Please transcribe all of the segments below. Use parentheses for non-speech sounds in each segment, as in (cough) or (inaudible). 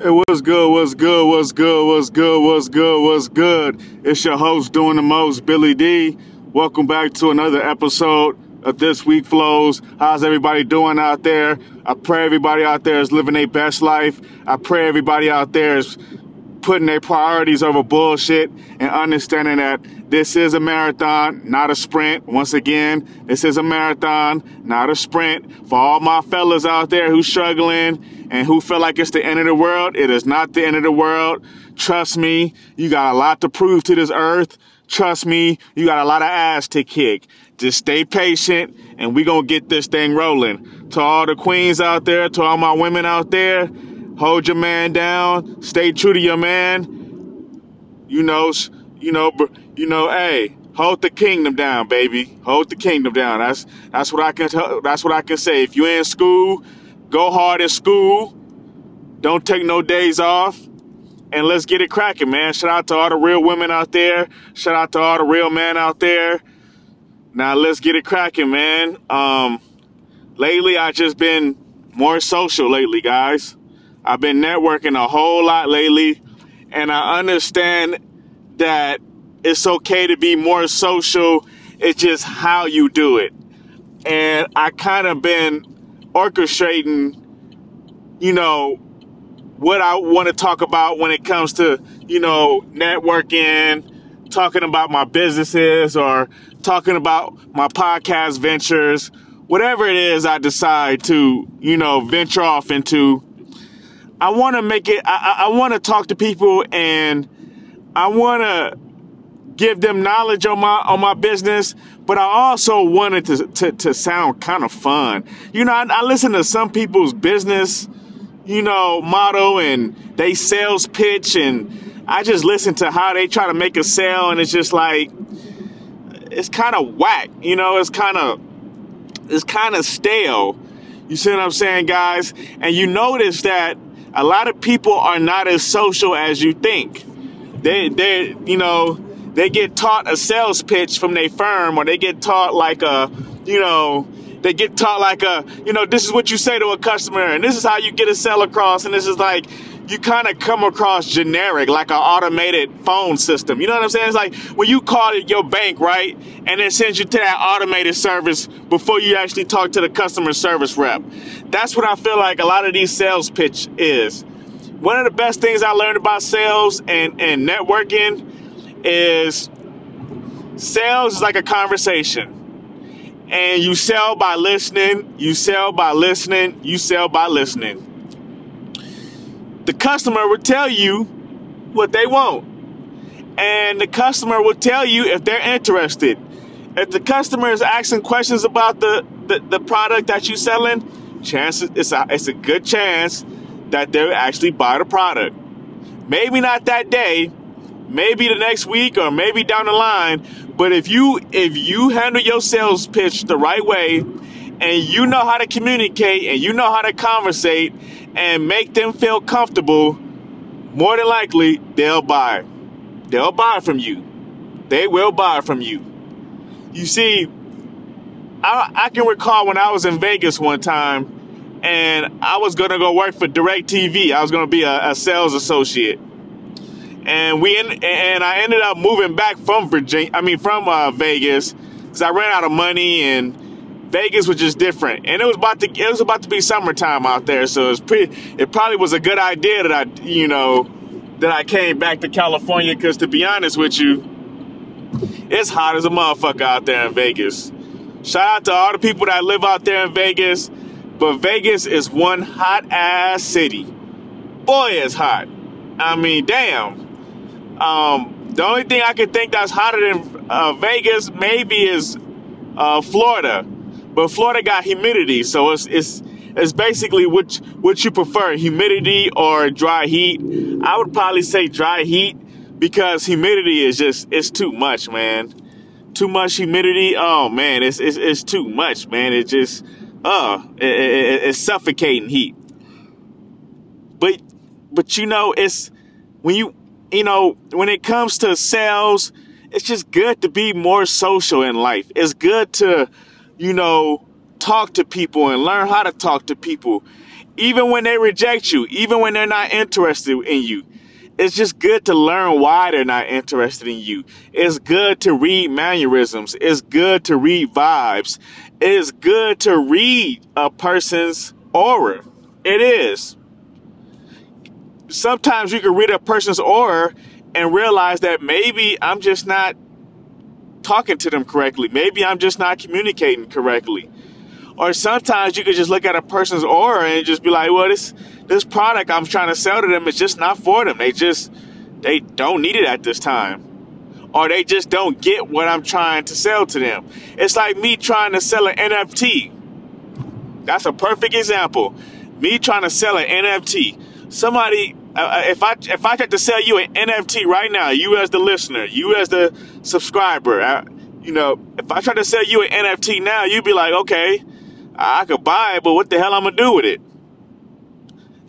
Hey, what's good? What's good? What's good? What's good? What's good? What's good? It's your host doing the most, Billy D. Welcome back to another episode of This Week Flows. How's everybody doing out there? I pray everybody out there is living their best life. I pray everybody out there is putting their priorities over bullshit and understanding that this is a marathon, not a sprint. Once again, this is a marathon, not a sprint. For all my fellas out there who struggling and who feel like it's the end of the world, it is not the end of the world. Trust me, you got a lot to prove to this earth. Trust me, you got a lot of ass to kick. Just stay patient and we gonna get this thing rolling. To all the queens out there, to all my women out there, hold your man down, stay true to your man. You know, you know, you know, hey, hold the kingdom down, baby. Hold the kingdom down. That's that's what I can tell, that's what I can say. If you're in school, go hard in school. Don't take no days off. And let's get it cracking, man. Shout out to all the real women out there. Shout out to all the real men out there. Now let's get it cracking, man. Um, lately I've just been more social lately, guys. I've been networking a whole lot lately, and I understand that it's okay to be more social. It's just how you do it. And I kind of been orchestrating, you know, what I want to talk about when it comes to, you know, networking, talking about my businesses or talking about my podcast ventures, whatever it is I decide to, you know, venture off into. I want to make it, I, I want to talk to people and I want to give them knowledge on my on my business, but I also wanted to to, to sound kind of fun. You know, I, I listen to some people's business, you know, motto and they sales pitch, and I just listen to how they try to make a sale, and it's just like it's kind of whack. You know, it's kind of it's kind of stale. You see what I'm saying, guys? And you notice that a lot of people are not as social as you think. They they you know they get taught a sales pitch from their firm or they get taught like a, you know, they get taught like a, you know, this is what you say to a customer and this is how you get a sell across and this is like, you kind of come across generic, like an automated phone system. You know what I'm saying? It's like when you call it your bank, right? And it sends you to that automated service before you actually talk to the customer service rep. That's what I feel like a lot of these sales pitch is. One of the best things I learned about sales and, and networking is sales is like a conversation. And you sell by listening, you sell by listening, you sell by listening. The customer will tell you what they want. And the customer will tell you if they're interested. If the customer is asking questions about the, the, the product that you're selling, chances it's a, it's a good chance that they'll actually buy the product. Maybe not that day, maybe the next week or maybe down the line. But if you if you handle your sales pitch the right way and you know how to communicate and you know how to conversate and make them feel comfortable, more than likely they'll buy. They'll buy from you. They will buy from you. You see, I, I can recall when I was in Vegas one time and I was gonna go work for DirecTV. I was gonna be a, a sales associate and we and I ended up moving back from Virginia. I mean, from uh, Vegas, because I ran out of money, and Vegas was just different. And it was about to it was about to be summertime out there, so it was pretty. It probably was a good idea that I, you know, that I came back to California. Because to be honest with you, it's hot as a motherfucker out there in Vegas. Shout out to all the people that live out there in Vegas, but Vegas is one hot ass city. Boy, it's hot. I mean, damn. Um, the only thing I could think that's hotter than uh, Vegas maybe is uh, Florida, but Florida got humidity, so it's it's it's basically which what you prefer, humidity or dry heat. I would probably say dry heat because humidity is just it's too much, man. Too much humidity. Oh man, it's it's, it's too much, man. It just uh it, it, it's suffocating heat. But but you know it's when you you know, when it comes to sales, it's just good to be more social in life. It's good to, you know, talk to people and learn how to talk to people. even when they reject you, even when they're not interested in you. It's just good to learn why they're not interested in you. It's good to read mannerisms. It's good to read vibes. It is good to read a person's aura. It is. Sometimes you can read a person's aura and realize that maybe I'm just not talking to them correctly. Maybe I'm just not communicating correctly. Or sometimes you could just look at a person's aura and just be like, well, this this product I'm trying to sell to them is just not for them. They just they don't need it at this time. Or they just don't get what I'm trying to sell to them. It's like me trying to sell an NFT. That's a perfect example. Me trying to sell an NFT. Somebody uh, uh, if I if I tried to sell you an NFT right now, you as the listener, you as the subscriber, I, uh, you know, if I tried to sell you an NFT now, you'd be like, okay, I could buy it, but what the hell I'm gonna do with it?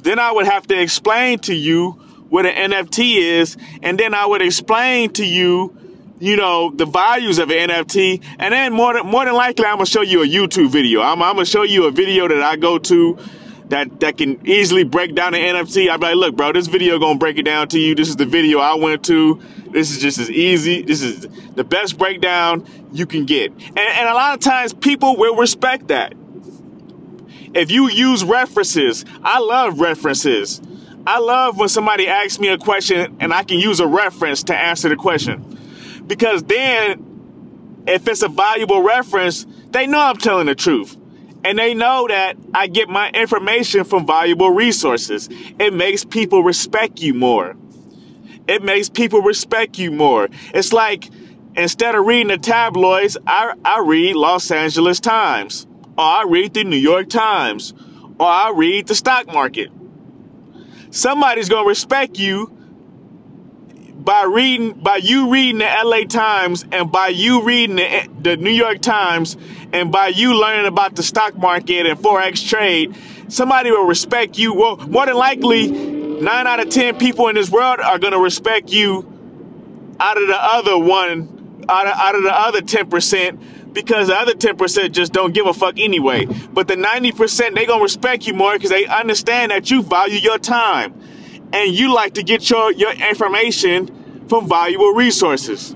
Then I would have to explain to you what an NFT is, and then I would explain to you, you know, the values of an NFT, and then more than more than likely, I'm gonna show you a YouTube video. I'm, I'm gonna show you a video that I go to that that can easily break down the NFT. I'd be like, look, bro, this video gonna break it down to you. This is the video I went to. This is just as easy. This is the best breakdown you can get. And, and a lot of times people will respect that. If you use references, I love references. I love when somebody asks me a question and I can use a reference to answer the question. Because then, if it's a valuable reference, they know I'm telling the truth. And they know that I get my information from valuable resources. It makes people respect you more. It makes people respect you more. It's like instead of reading the tabloids, I, I read Los Angeles Times, or I read the New York Times, or I read the stock market. Somebody's going to respect you by reading by you reading the LA Times and by you reading the, the New York Times and by you learning about the stock market and forex trade, somebody will respect you. Well, more than likely, nine out of ten people in this world are gonna respect you out of the other one, out of, out of the other ten percent. Because the other 10% just don't give a fuck anyway. But the 90% they gonna respect you more because they understand that you value your time and you like to get your, your information from valuable resources.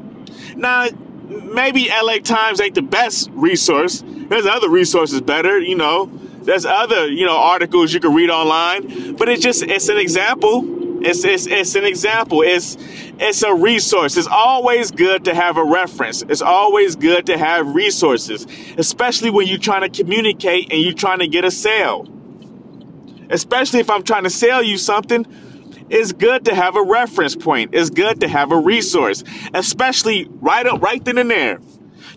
Now, maybe LA Times ain't the best resource. There's other resources better, you know. There's other, you know, articles you can read online, but it's just it's an example. It's it's it's an example. It's it's a resource. It's always good to have a reference. It's always good to have resources, especially when you're trying to communicate and you're trying to get a sale. Especially if I'm trying to sell you something it's good to have a reference point. It's good to have a resource, especially right up, right then and there.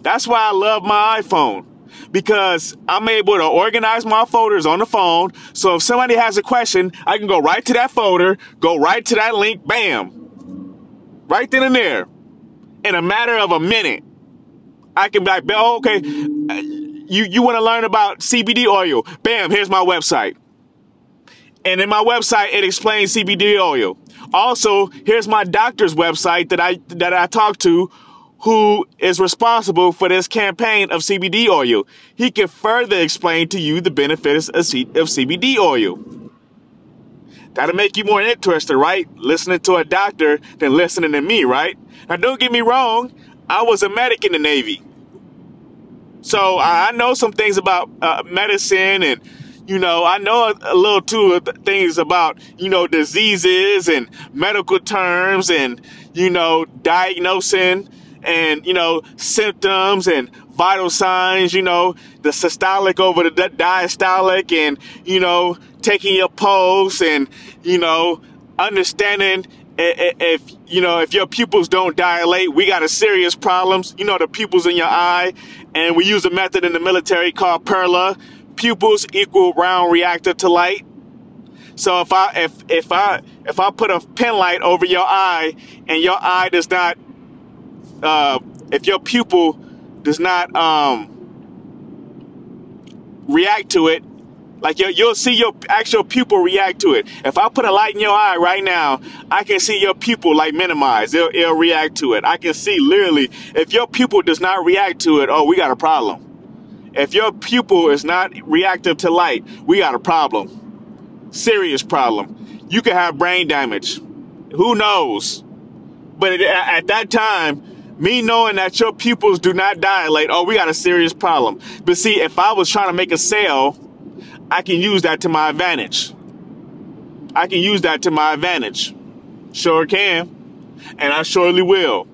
That's why I love my iPhone because I'm able to organize my folders on the phone. So if somebody has a question, I can go right to that folder, go right to that link, bam, right then and there, in a matter of a minute. I can be like, oh, okay, uh, you you want to learn about CBD oil? Bam, here's my website. And in my website, it explains CBD oil. Also, here's my doctor's website that I that I talked to who is responsible for this campaign of CBD oil. He can further explain to you the benefits of, C- of CBD oil. That'll make you more interested, right? Listening to a doctor than listening to me, right? Now, don't get me wrong. I was a medic in the Navy. So I know some things about uh, medicine and you know, I know a, little too of things about, you know, diseases and medical terms and, you know, diagnosing and, you know, symptoms and vital signs, you know, the systolic over the diastolic and, you know, taking your pulse and, you know, understanding if you know if your pupils don't dilate we got a serious problems you know the pupils in your eye. And we use a method in the military called PERRLA pupils equal round reactor to light. So if I if if I if I put a pen light over your eye and your eye does not uh, if your pupil does not um, react to it, like you you'll see your actual pupil react to it. If I put a light in your eye right now, I can see your pupil like minimize. It'll, it'll react to it. I can see literally if your pupil does not react to it, oh, we got a problem. If your pupil is not reactive to light, we got a problem. Serious problem. You could have brain damage. Who knows? But at that time, me knowing that your pupils do not dilate, oh, we got a serious problem. But see, if I was trying to make a sale, I can use that to my advantage. I can use that to my advantage. Sure can. And I surely will.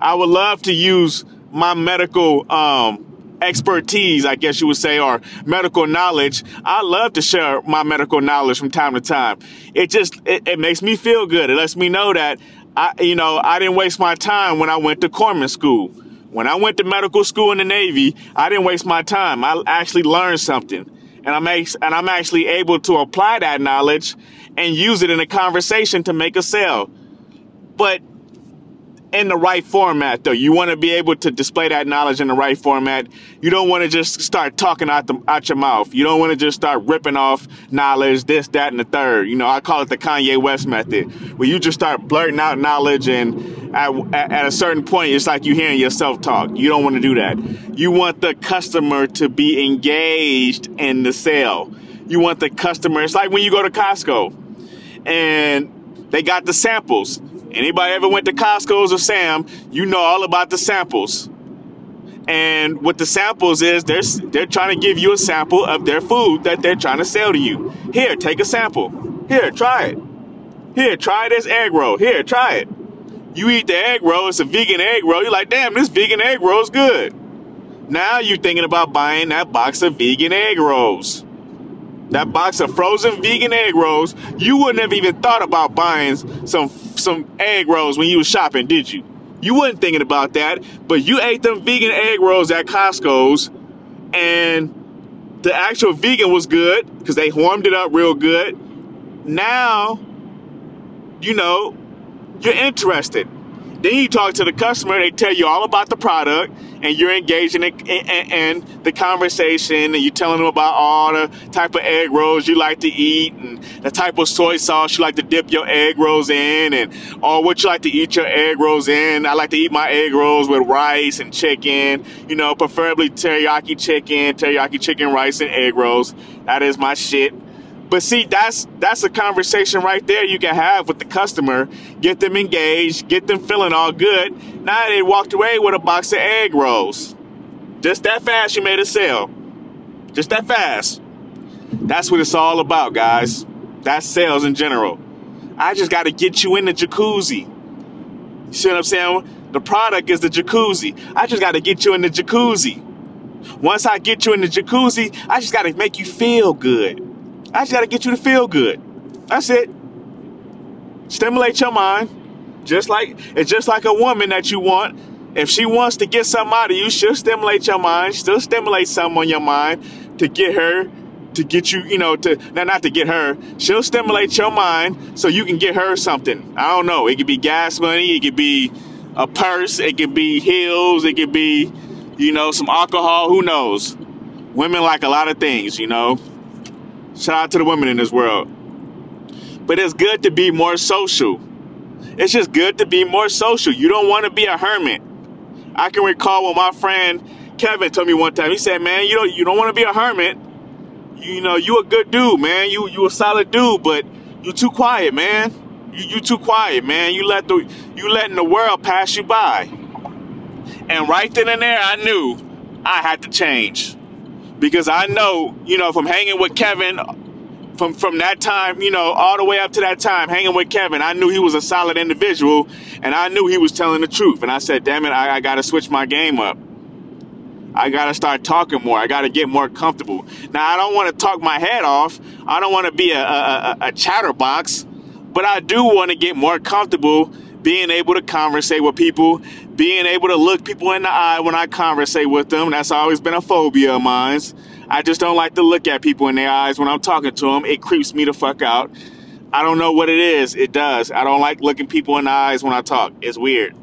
I would love to use my medical um, expertise, I guess you would say, or medical knowledge. I love to share my medical knowledge from time to time. It just it, it makes me feel good. It lets me know that I, you know, I didn't waste my time when I went to corpsman school. When I went to medical school in the Navy, I didn't waste my time. I actually learned something. And I'm, and I'm actually able to apply that knowledge and use it in a conversation to make a sale. But in the right format though. You want to be able to display that knowledge in the right format. You don't want to just start talking out the out your mouth. You don't want to just start ripping off knowledge, this, that, and the third. You know, I call it the Kanye West method, where you just start blurting out knowledge and at, at a certain point, it's like you're hearing yourself talk. You don't want to do that. You want the customer to be engaged in the sale. You want the customer. It's like when you go to Costco and they got the samples Anybody ever went to Costco's or Sam, you know all about the samples. And what the samples is, they're, they're trying to give you a sample of their food that they're trying to sell to you. Here, take a sample. Here, try it. Here, try this egg roll. Here, try it. You eat the egg roll, it's a vegan egg roll. You're like, damn, this vegan egg roll is good. Now you're thinking about buying that box of vegan egg rolls that box of frozen vegan egg rolls, you wouldn't have even thought about buying some some egg rolls when you was shopping, did you? You wasn't thinking about that, but you ate them vegan egg rolls at Costco's, and the actual vegan was good because they warmed it up real good. Now, you know, you're interested. Then you talk to the customer, they tell you all about the product, and you're engaging in, in, in, the conversation, and you're telling them about all the type of egg rolls you like to eat, and the type of soy sauce you like to dip your egg rolls in, and or what you like to eat your egg rolls in. I like to eat my egg rolls with rice and chicken, you know, preferably teriyaki chicken, teriyaki chicken, rice, and egg rolls. That is my shit. But see, that's that's a conversation right there you can have with the customer, get them engaged, get them feeling all good. Now they walked away with a box of egg rolls. Just that fast you made a sale. Just that fast. That's what it's all about, guys. That's sales in general. I just got to get you in the jacuzzi. You see what I'm saying? The product is the jacuzzi. I just got to get you in the jacuzzi. Once I get you in the jacuzzi, I just got to make you feel good. I just got to get you to feel good. That's it. Stimulate your mind. Just like it's just like a woman that you want. If she wants to get something out of you, she'll stimulate your mind. Still stimulate something on your mind to get her to get you, you know, to not not to get her. She'll stimulate your mind so you can get her something. I don't know. It could be gas money. It could be a purse. It could be heels. It could be, you know, some alcohol. Who knows? Women like a lot of things, you know. Shout out to the women in this world. But it's good to be more social. It's just good to be more social. You don't want to be a hermit. I can recall when my friend Kevin told me one time, he said, man, you don't, you don't want to be a hermit. You, you know, you a good dude, man. You, you a solid dude, but you too quiet, man. You, you too quiet, man. You let the, you letting the world pass you by. And right then and there, I knew I had to change because I know, you know, from hanging with Kevin from from that time, you know, all the way up to that time, hanging with Kevin, I knew he was a solid individual, and I knew he was telling the truth. And I said, "Damn it, I, I got to switch my game up. I got to start talking more. I got to get more comfortable." Now, I don't want to talk my head off. I don't want to be a, a, a chatterbox, but I do want to get more comfortable being able to conversate with people, being able to look people in the eye when I conversate with them. That's always been a phobia of mine. I just don't like to look at people in their eyes when I'm talking to them. It creeps me the fuck out. I don't know what it is. It does. I don't like looking people in the eyes when I talk. It's weird.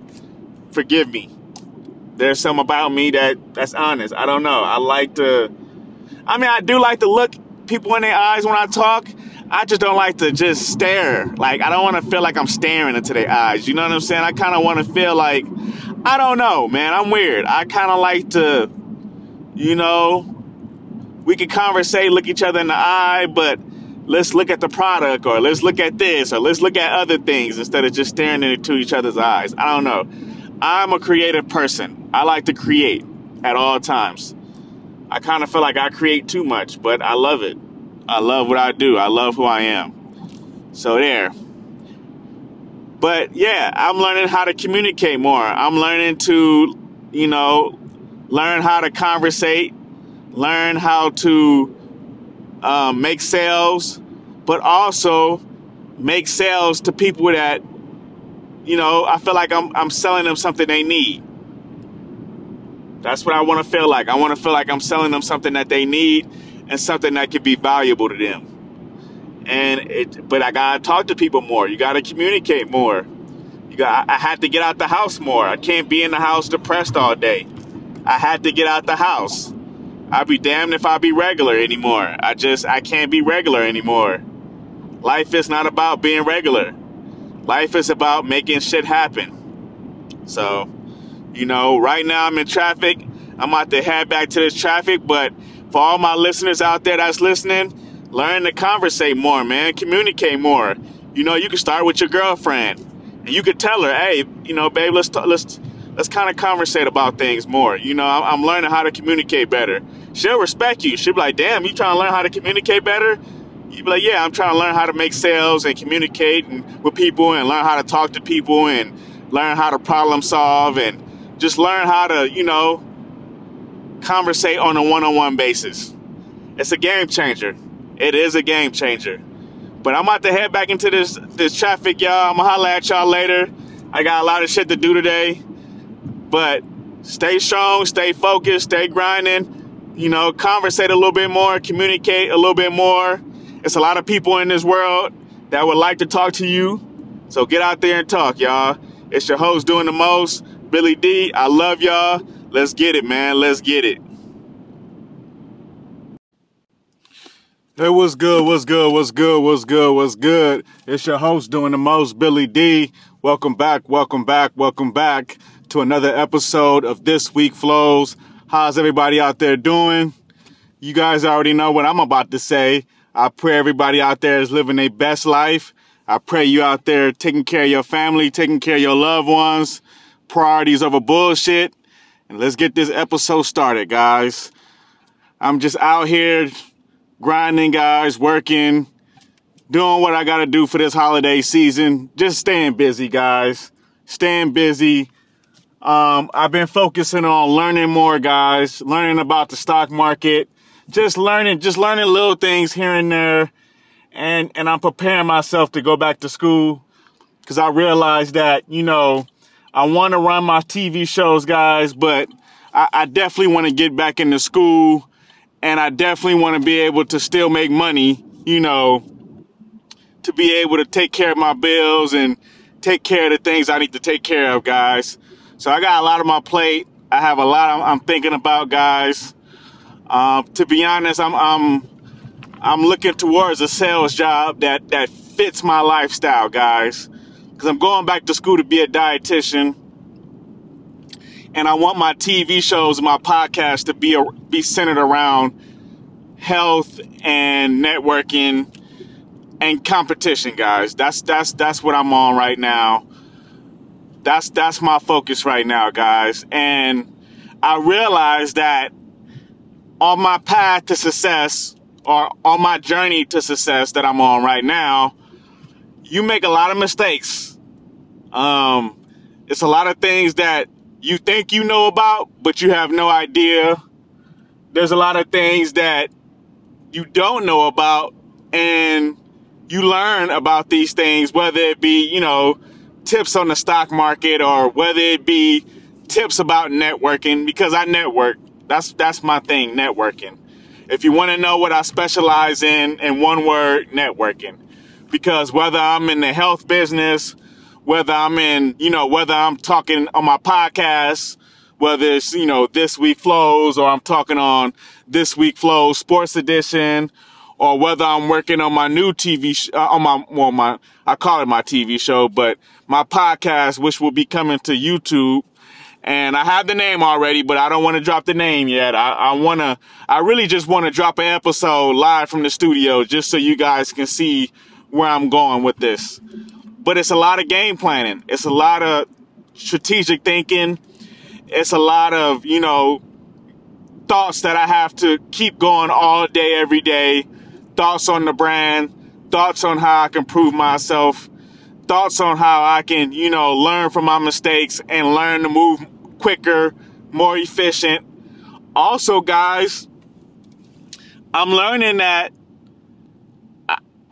Forgive me. There's some about me that that's honest. I don't know. I like to I mean, I do like to look people in their eyes when I talk. I just don't like to just stare. Like, I don't want to feel like I'm staring into their eyes. You know what I'm saying? I kind of want to feel like, I don't know, man. I'm weird. I kind of like to, you know, we can conversate, look each other in the eye, but let's look at the product or let's look at this or let's look at other things instead of just staring into each other's eyes. I don't know. I'm a creative person. I like to create at all times. I kind of feel like I create too much, but I love it. I love what I do. I love who I am. So there. But yeah, I'm learning how to communicate more. I'm learning to, you know, learn how to conversate, learn how to um, make sales, but also make sales to people that, you know, I feel like I'm, I'm selling them something they need. That's what I want to feel like. I want to feel like I'm selling them something that they need and something that could be valuable to them. And it, but I gotta talk to people more. You gotta communicate more. You got. I had to get out the house more. I can't be in the house depressed all day. I had to get out the house. I'd be damned if I be regular anymore. I just I can't be regular anymore. Life is not about being regular. Life is about making shit happen. So, you know, right now I'm in traffic. I'm about to head back to this traffic, but for all my listeners out there that's listening, learn to conversate more, man. Communicate more. You know, you can start with your girlfriend, and you could tell her, "Hey, you know, babe, let's talk, let's let's kind of conversate about things more." You know, I'm learning how to communicate better. She'll respect you. She'll be like, "Damn, you trying to learn how to communicate better?" You be like, "Yeah, I'm trying to learn how to make sales and communicate and, with people and learn how to talk to people and learn how to problem solve and just learn how to, you know, conversate on a one-on-one basis. It's a game changer. It is a game changer. But I'm about to head back into this this traffic, y'all. I'm gonna holler at y'all later. I got a lot of shit to do today. But stay strong, stay focused, stay grinding. You know, conversate a little bit more, communicate a little bit more. It's a lot of people in this world that would like to talk to you. So get out there and talk, y'all. It's your host doing the most, Billy D. I love y'all. Let's get it, man. Let's get it. Hey, what's good? What's good? What's good? What's good? What's good? It's your host doing the most, Billy D. Welcome back. Welcome back. Welcome back to another episode of This Week Flows. How's everybody out there doing? You guys already know what I'm about to say. I pray everybody out there is living their best life. I pray you out there taking care of your family, taking care of your loved ones, priorities over bullshit and let's get this episode started, guys. I'm just out here grinding, guys, working, doing what I got to do for this holiday season. Just staying busy, guys. Staying busy. Um, I've been focusing on learning more, guys, learning about the stock market, just learning, just learning little things here and there. And, and I'm preparing myself to go back to school because I realized that, you know, I want to run my TV shows, guys, but I, I definitely want to get back into school and I definitely want to be able to still make money, you know, to be able to take care of my bills and take care of the things I need to take care of, guys. So I got a lot on my plate. I have a lot I'm, thinking about, guys. Uh, to be honest, I'm I'm I'm looking towards a sales job that that fits my lifestyle, guys because I'm going back to school to be a dietitian. And I want my TV shows my podcast to be a, be centered around health and networking and competition, guys. That's that's that's what I'm on right now. That's that's my focus right now, guys. And I realize that on my path to success or on my journey to success that I'm on right now, you make a lot of mistakes um, it's a lot of things that you think you know about, but you have no idea. There's a lot of things that you don't know about, and you learn about these things, whether it be, you know, tips on the stock market or whether it be tips about networking, because I network. That's that's my thing, networking. If you want to know what I specialize in, in one word, networking. Because whether I'm in the health business, whether I'm in, you know, whether I'm talking on my podcast, whether it's, you know, This Week Flows or I'm talking on This Week Flows Sports Edition or whether I'm working on my new TV, sh- uh, on my, well, my, I call it my TV show, but my podcast, which will be coming to YouTube And I have the name already, but I don't want to drop the name yet. I, I want to, I really just want to drop an episode live from the studio just so you guys can see where I'm going with this. But it's a lot of game planning. It's a lot of strategic thinking. It's a lot of, you know, thoughts that I have to keep going all day, every day. Thoughts on the brand, thoughts on how I can prove myself, thoughts on how I can, you know, learn from my mistakes and learn to move quicker, more efficient. Also, guys, I'm learning that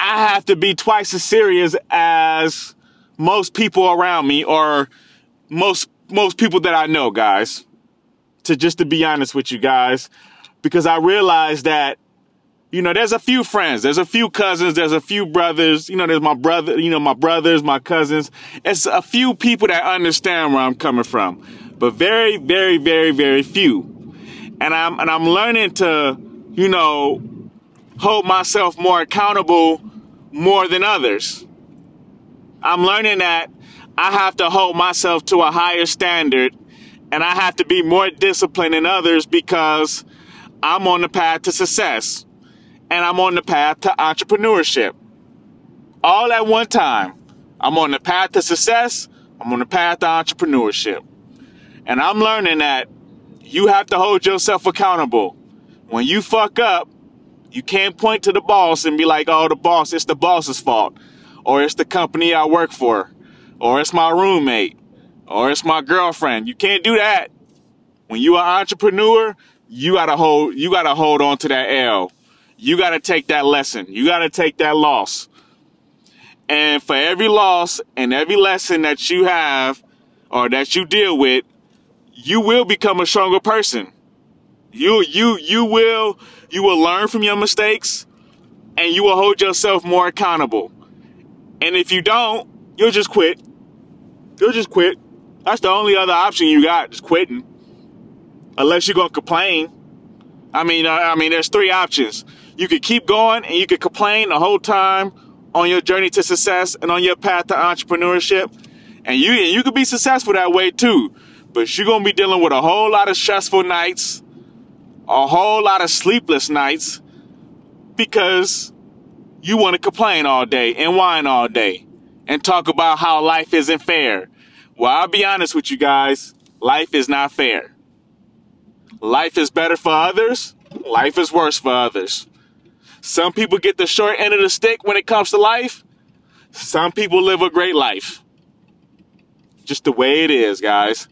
I have to be twice as serious as most people around me or most most people that I know, guys. To just to be honest with you guys, because I realize that you know, there's a few friends, there's a few cousins, there's a few brothers, you know, there's my brother, you know, my brothers, my cousins. It's a few people that understand where I'm coming from, but very, very, very, very few. And I'm, and I'm learning to, you know, hold myself more accountable more than others. I'm learning that I have to hold myself to a higher standard and I have to be more disciplined than others because I'm on the path to success and I'm on the path to entrepreneurship. All at one time. I'm on the path to success, I'm on the path to entrepreneurship. And I'm learning that you have to hold yourself accountable. When you fuck up, you can't point to the boss and be like, oh, the boss, it's the boss's fault. Or it's the company I work for. Or it's my roommate. Or it's my girlfriend. You can't do that. When you are an entrepreneur, you gotta hold you gotta hold on to that L you got to take that lesson. You got to take that loss. And for every loss and every lesson that you have or that you deal with, you will become a stronger person. You you you will you will learn from your mistakes and you will hold yourself more accountable. And if you don't, you'll just quit. You'll just quit. That's the only other option you got, just quitting. Unless you're to complain. I mean, uh, I mean, there's three options. You could keep going and you could complain the whole time on your journey to success and on your path to entrepreneurship. And you you could be successful that way too. But you're gonna be dealing with a whole lot of stressful nights, a whole lot of sleepless nights, because you want to complain all day and whine all day and talk about how life isn't fair. Well, I'll be honest with you guys, life is not fair. Life is better for others, life is worse for others. Some people get the short end of the stick when it comes to life. Some people live a great life. Just the way it is, guys.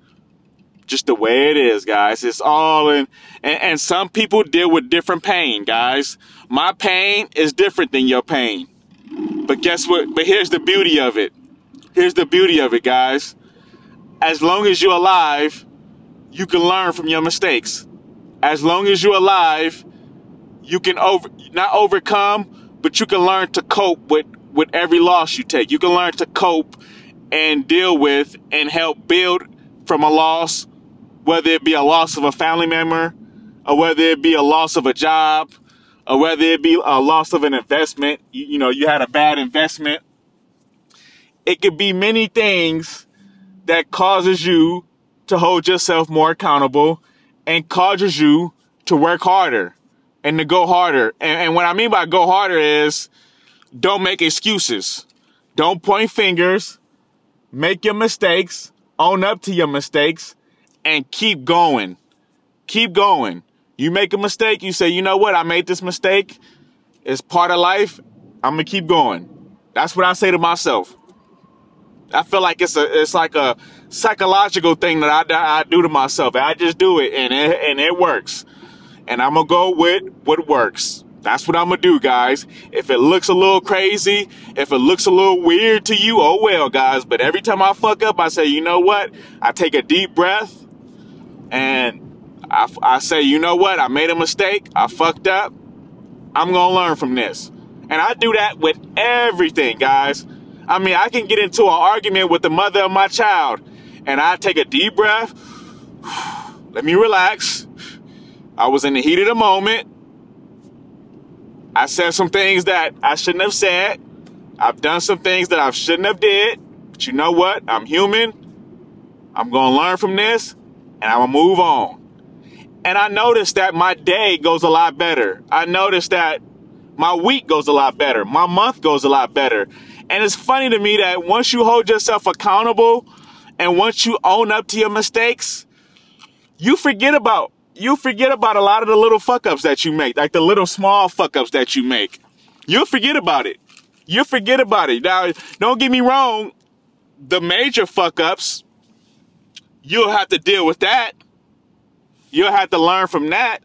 Just the way it is, guys. It's all in, and, and some people deal with different pain, guys. My pain is different than your pain. But guess what? But here's the beauty of it. Here's the beauty of it, guys. As long as you're alive, you can learn from your mistakes. As long as you're alive, you can over not overcome, but you can learn to cope with with every loss you take. You can learn to cope and deal with and help build from a loss, whether it be a loss of a family member, or whether it be a loss of a job, or whether it be a loss of an investment. You, you know, you had a bad investment. It could be many things that causes you to hold yourself more accountable and causes you to work harder and to go harder. And, and what I mean by go harder is don't make excuses. Don't point fingers. Make your mistakes. Own up to your mistakes and keep going. Keep going. You make a mistake, you say, you know what? I made this mistake. It's part of life. I'm gonna keep going. That's what I say to myself. I feel like it's a it's like a psychological thing that I, I do to myself. I just do it and it and it works and I'm gonna go with what works. That's what I'm gonna do, guys. If it looks a little crazy, if it looks a little weird to you, oh well, guys. But every time I fuck up, I say, you know what? I take a deep breath and I, I say, you know what? I made a mistake. I fucked up. I'm gonna learn from this. And I do that with everything, guys. I mean, I can get into an argument with the mother of my child and I take a deep breath. (sighs) Let me relax I was in the heat of the moment. I said some things that I shouldn't have said. I've done some things that I shouldn't have did. But you know what? I'm human. I'm going to learn from this and I'm gonna move on. And I notice that my day goes a lot better. I notice that my week goes a lot better. My month goes a lot better. And it's funny to me that once you hold yourself accountable and once you own up to your mistakes, you forget about you forget about a lot of the little fuck ups that you make, like the little small fuck ups that you make. You'll forget about it. You'll forget about it. Now, don't get me wrong, the major fuck ups, you'll have to deal with that. You'll have to learn from that.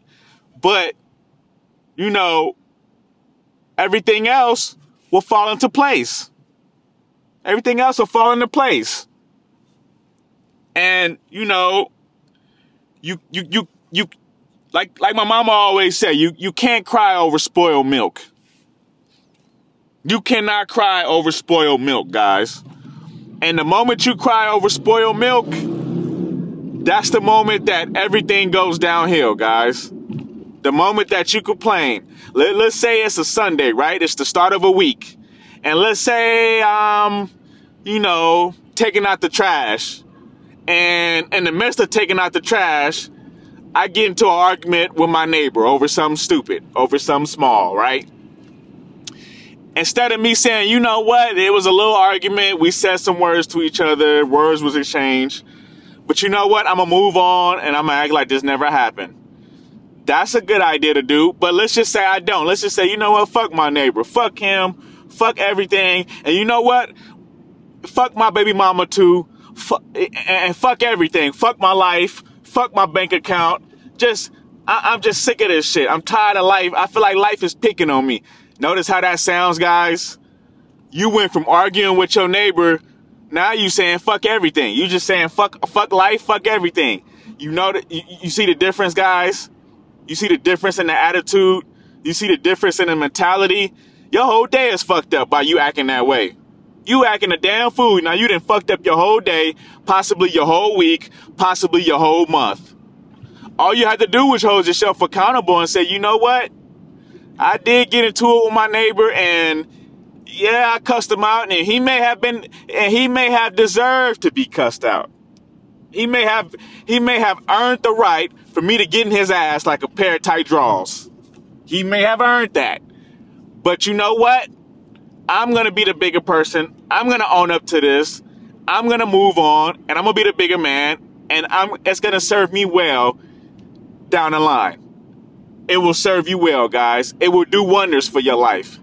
But, you know, everything else will fall into place. Everything else will fall into place. And, you know, you you you you like like my mama always said, you you can't cry over spoiled milk. You cannot cry over spoiled milk, guys. And the moment you cry over spoiled milk, that's the moment that everything goes downhill, guys. The moment that you complain. Let, let's say it's a Sunday, right? It's the start of a week. And let's say um, you know, taking out the trash. And in the midst of taking out the trash, I get into an argument with my neighbor over something stupid, over something small, right? Instead of me saying, you know what, it was a little argument, we said some words to each other, words was exchanged. But you know what, I'm gonna move on and I'm gonna act like this never happened. That's a good idea to do, but let's just say I don't. Let's just say, you know what, fuck my neighbor, fuck him, fuck everything. And you know what, fuck my baby mama too, fuck, and fuck everything, fuck my life, fuck my bank account. Just, I, I'm just sick of this shit. I'm tired of life. I feel like life is picking on me. Notice how that sounds, guys? You went from arguing with your neighbor, now you saying fuck everything. You just saying fuck, fuck life, fuck everything. You know that, you, you see the difference, guys? You see the difference in the attitude? You see the difference in the mentality? Your whole day is fucked up by you acting that way. You acting a damn fool. Now you done fucked up your whole day, possibly your whole week, possibly your whole month. All you had to do was hold yourself accountable and say, you know what? I did get into it with my neighbor and yeah, I cussed him out and he may have been and he may have deserved to be cussed out. He may have he may have earned the right for me to get in his ass like a pair of tight draws. He may have earned that. But you know what? I'm to be the bigger person. I'm to own up to this. I'm to move on and I'm to be the bigger man and I'm it's to serve me well down the line. It will serve you well, guys. It will do wonders for your life.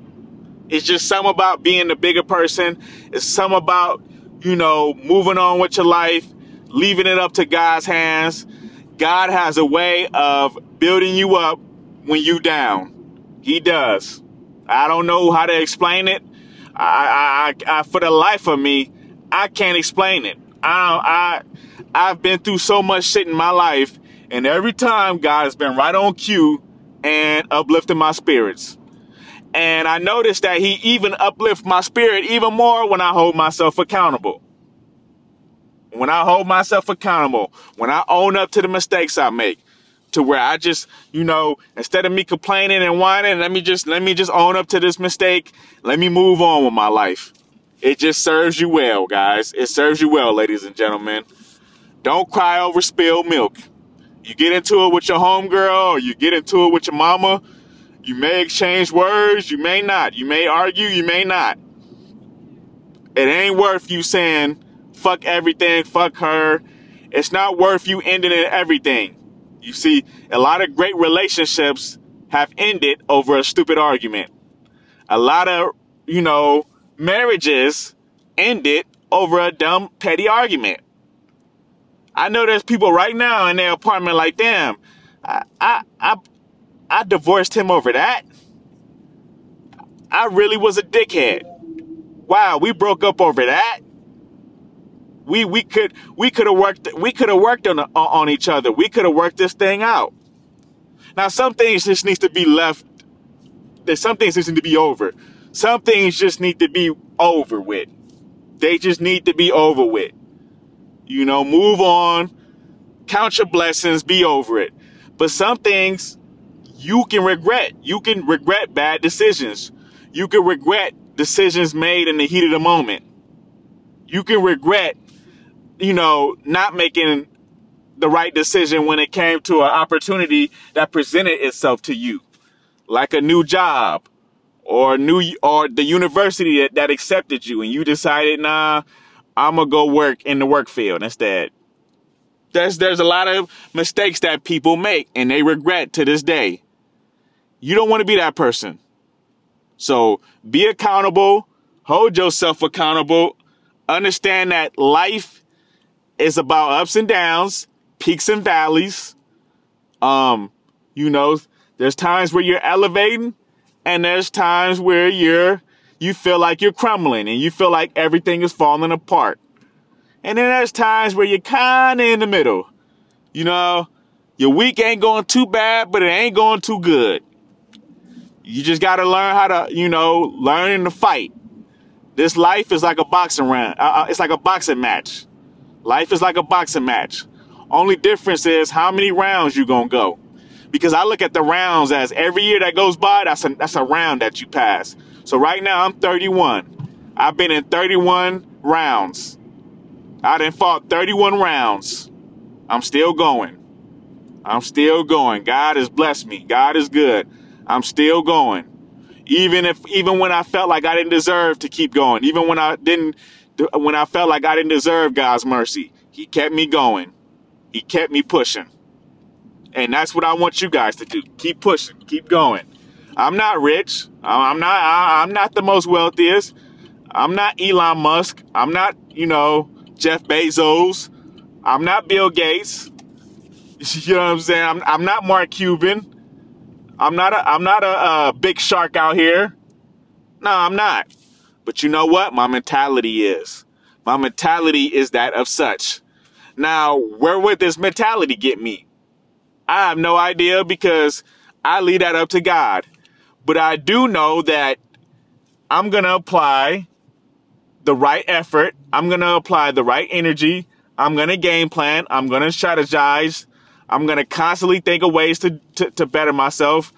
It's just some about being the bigger person. It's some about, you know, moving on with your life, leaving it up to God's hands. God has a way of building you up when you down. He does. I don't know how to explain it. I, I, I, for the life of me, I can't explain it. I, I, I've been through so much shit in my life, and every time God has been right on cue and uplifting my spirits. And I noticed that He even uplifts my spirit even more when I hold myself accountable. When I hold myself accountable, when I own up to the mistakes I make, to where I just, you know, instead of me complaining and whining, let me just let me just own up to this mistake. Let me move on with my life. It just serves you well, guys. It serves you well, ladies and gentlemen. Don't cry over spilled milk. You get into it with your homegirl, or you get into it with your mama. You may exchange words, you may not. You may argue, you may not. It ain't worth you saying, fuck everything, fuck her. It's not worth you ending in everything. You see, a lot of great relationships have ended over a stupid argument. A lot of, you know, marriages ended over a dumb, petty argument. I know there's people right now in their apartment like, damn, I, I, I, I divorced him over that. I really was a dickhead. Wow, we broke up over that we we could we could have worked we could have worked on on each other. We could have worked this thing out. Now some things just needs to be left. There's some things just need to be over. Some things just need to be over with. They just need to be over with. You know, move on, count your blessings, be over it. But some things you can regret. You can regret bad decisions. You can regret decisions made in the heat of the moment. You can regret you know, not making the right decision when it came to an opportunity that presented itself to you, like a new job or new or the university that, that accepted you, and you decided, nah, I'm gonna go work in the work field instead. There's there's a lot of mistakes that people make and they regret to this day. You don't want to be that person. So be accountable, hold yourself accountable, understand that life is about ups and downs, peaks and valleys. Um, you know, there's times where you're elevating and there's times where you're you feel like you're crumbling and you feel like everything is falling apart. And then there's times where you're kind of in the middle. You know, your week ain't going too bad, but it ain't going too good. You just got to learn how to, you know, learn to fight. This life is like a boxing round. Uh, uh, it's like a boxing match. Life is like a boxing match. Only difference is how many rounds you gonna go. Because I look at the rounds as every year that goes by, that's a that's a round that you pass. So right now I'm 31. I've been in 31 rounds. I done fought 31 rounds. I'm still going. I'm still going. God has blessed me. God is good. I'm still going. Even if even when I felt like I didn't deserve to keep going, even when I didn't when I felt like I didn't deserve God's mercy, he kept me going. He kept me pushing. And that's what I want you guys to do. Keep pushing, keep going. I'm not rich. I'm not I'm not the most wealthiest. I'm not Elon Musk. I'm not, you know, Jeff Bezos. I'm not Bill Gates. (laughs) You know what I'm saying? I'm, I'm not Mark Cuban. I'm not a I'm not a, a big shark out here. No, I'm not. But you know what? My mentality is. My mentality is that of such. Now, where would this mentality get me? I have no idea because I leave that up to God. But I do know that I'm going to apply the right effort. I'm going to apply the right energy. I'm going to game plan. I'm going to strategize. I'm going to constantly think of ways to, to, to better myself.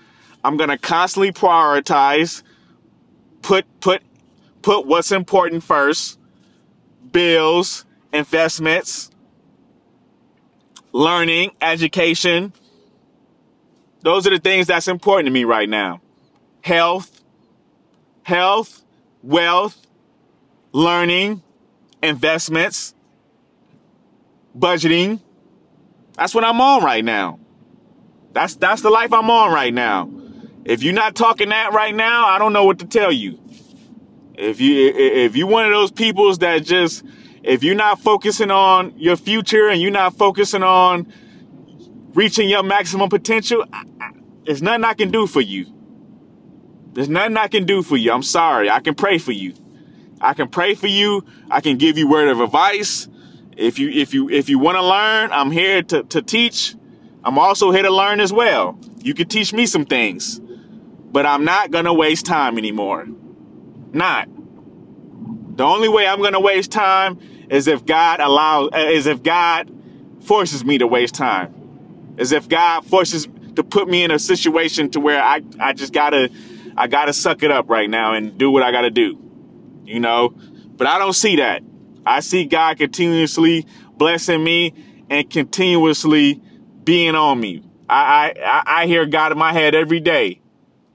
I'm going to constantly prioritize, put, put, put what's important first, bills, investments, learning, education. Those are the things that's important to me right now. Health, health, wealth, learning, investments, budgeting. That's what I'm on right now. That's that's the life I'm on right now. If you're not talking that right now, I don't know what to tell you. If you if you one of those peoples that just if you're not focusing on your future and you're not focusing on reaching your maximum potential, there's nothing I can do for you. There's nothing I can do for you. I'm sorry. I can pray for you. I can pray for you. I can give you word of advice. If you if you if you want to learn, I'm here to, to teach. I'm also here to learn as well. You can teach me some things. But I'm not gonna waste time anymore. Not. The only way I'm gonna waste time is if God allows eh, is if God forces me to waste time. Is if God forces to put me in a situation to where I, I just gotta I gotta suck it up right now and do what I gotta do you know. But I don't see that. I see God continuously blessing me and continuously being on me. I, I, I hear God in my head every day,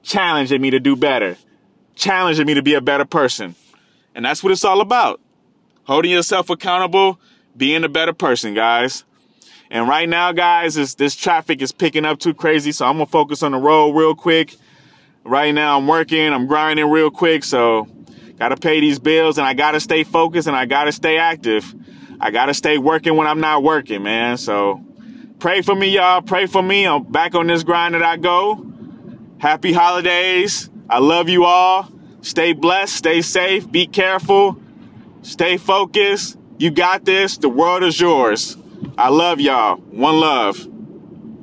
challenging me to do better, challenging me to be a better person. And that's what it's all about. Holding yourself accountable, being a better person, guys. And right now, guys, this, this traffic is picking up too crazy, so I'm gonna focus on the road real quick. Right now, I'm working, I'm grinding real quick, so Gotta pay these bills and I gotta stay focused and I gotta stay active. I gotta stay working when I'm not working, man. So pray for me, y'all. Pray for me. I'm back on this grind that I go. Happy holidays. I love you all. Stay blessed. Stay safe. Be careful. Stay focused. You got this. The world is yours. I love y'all. One love.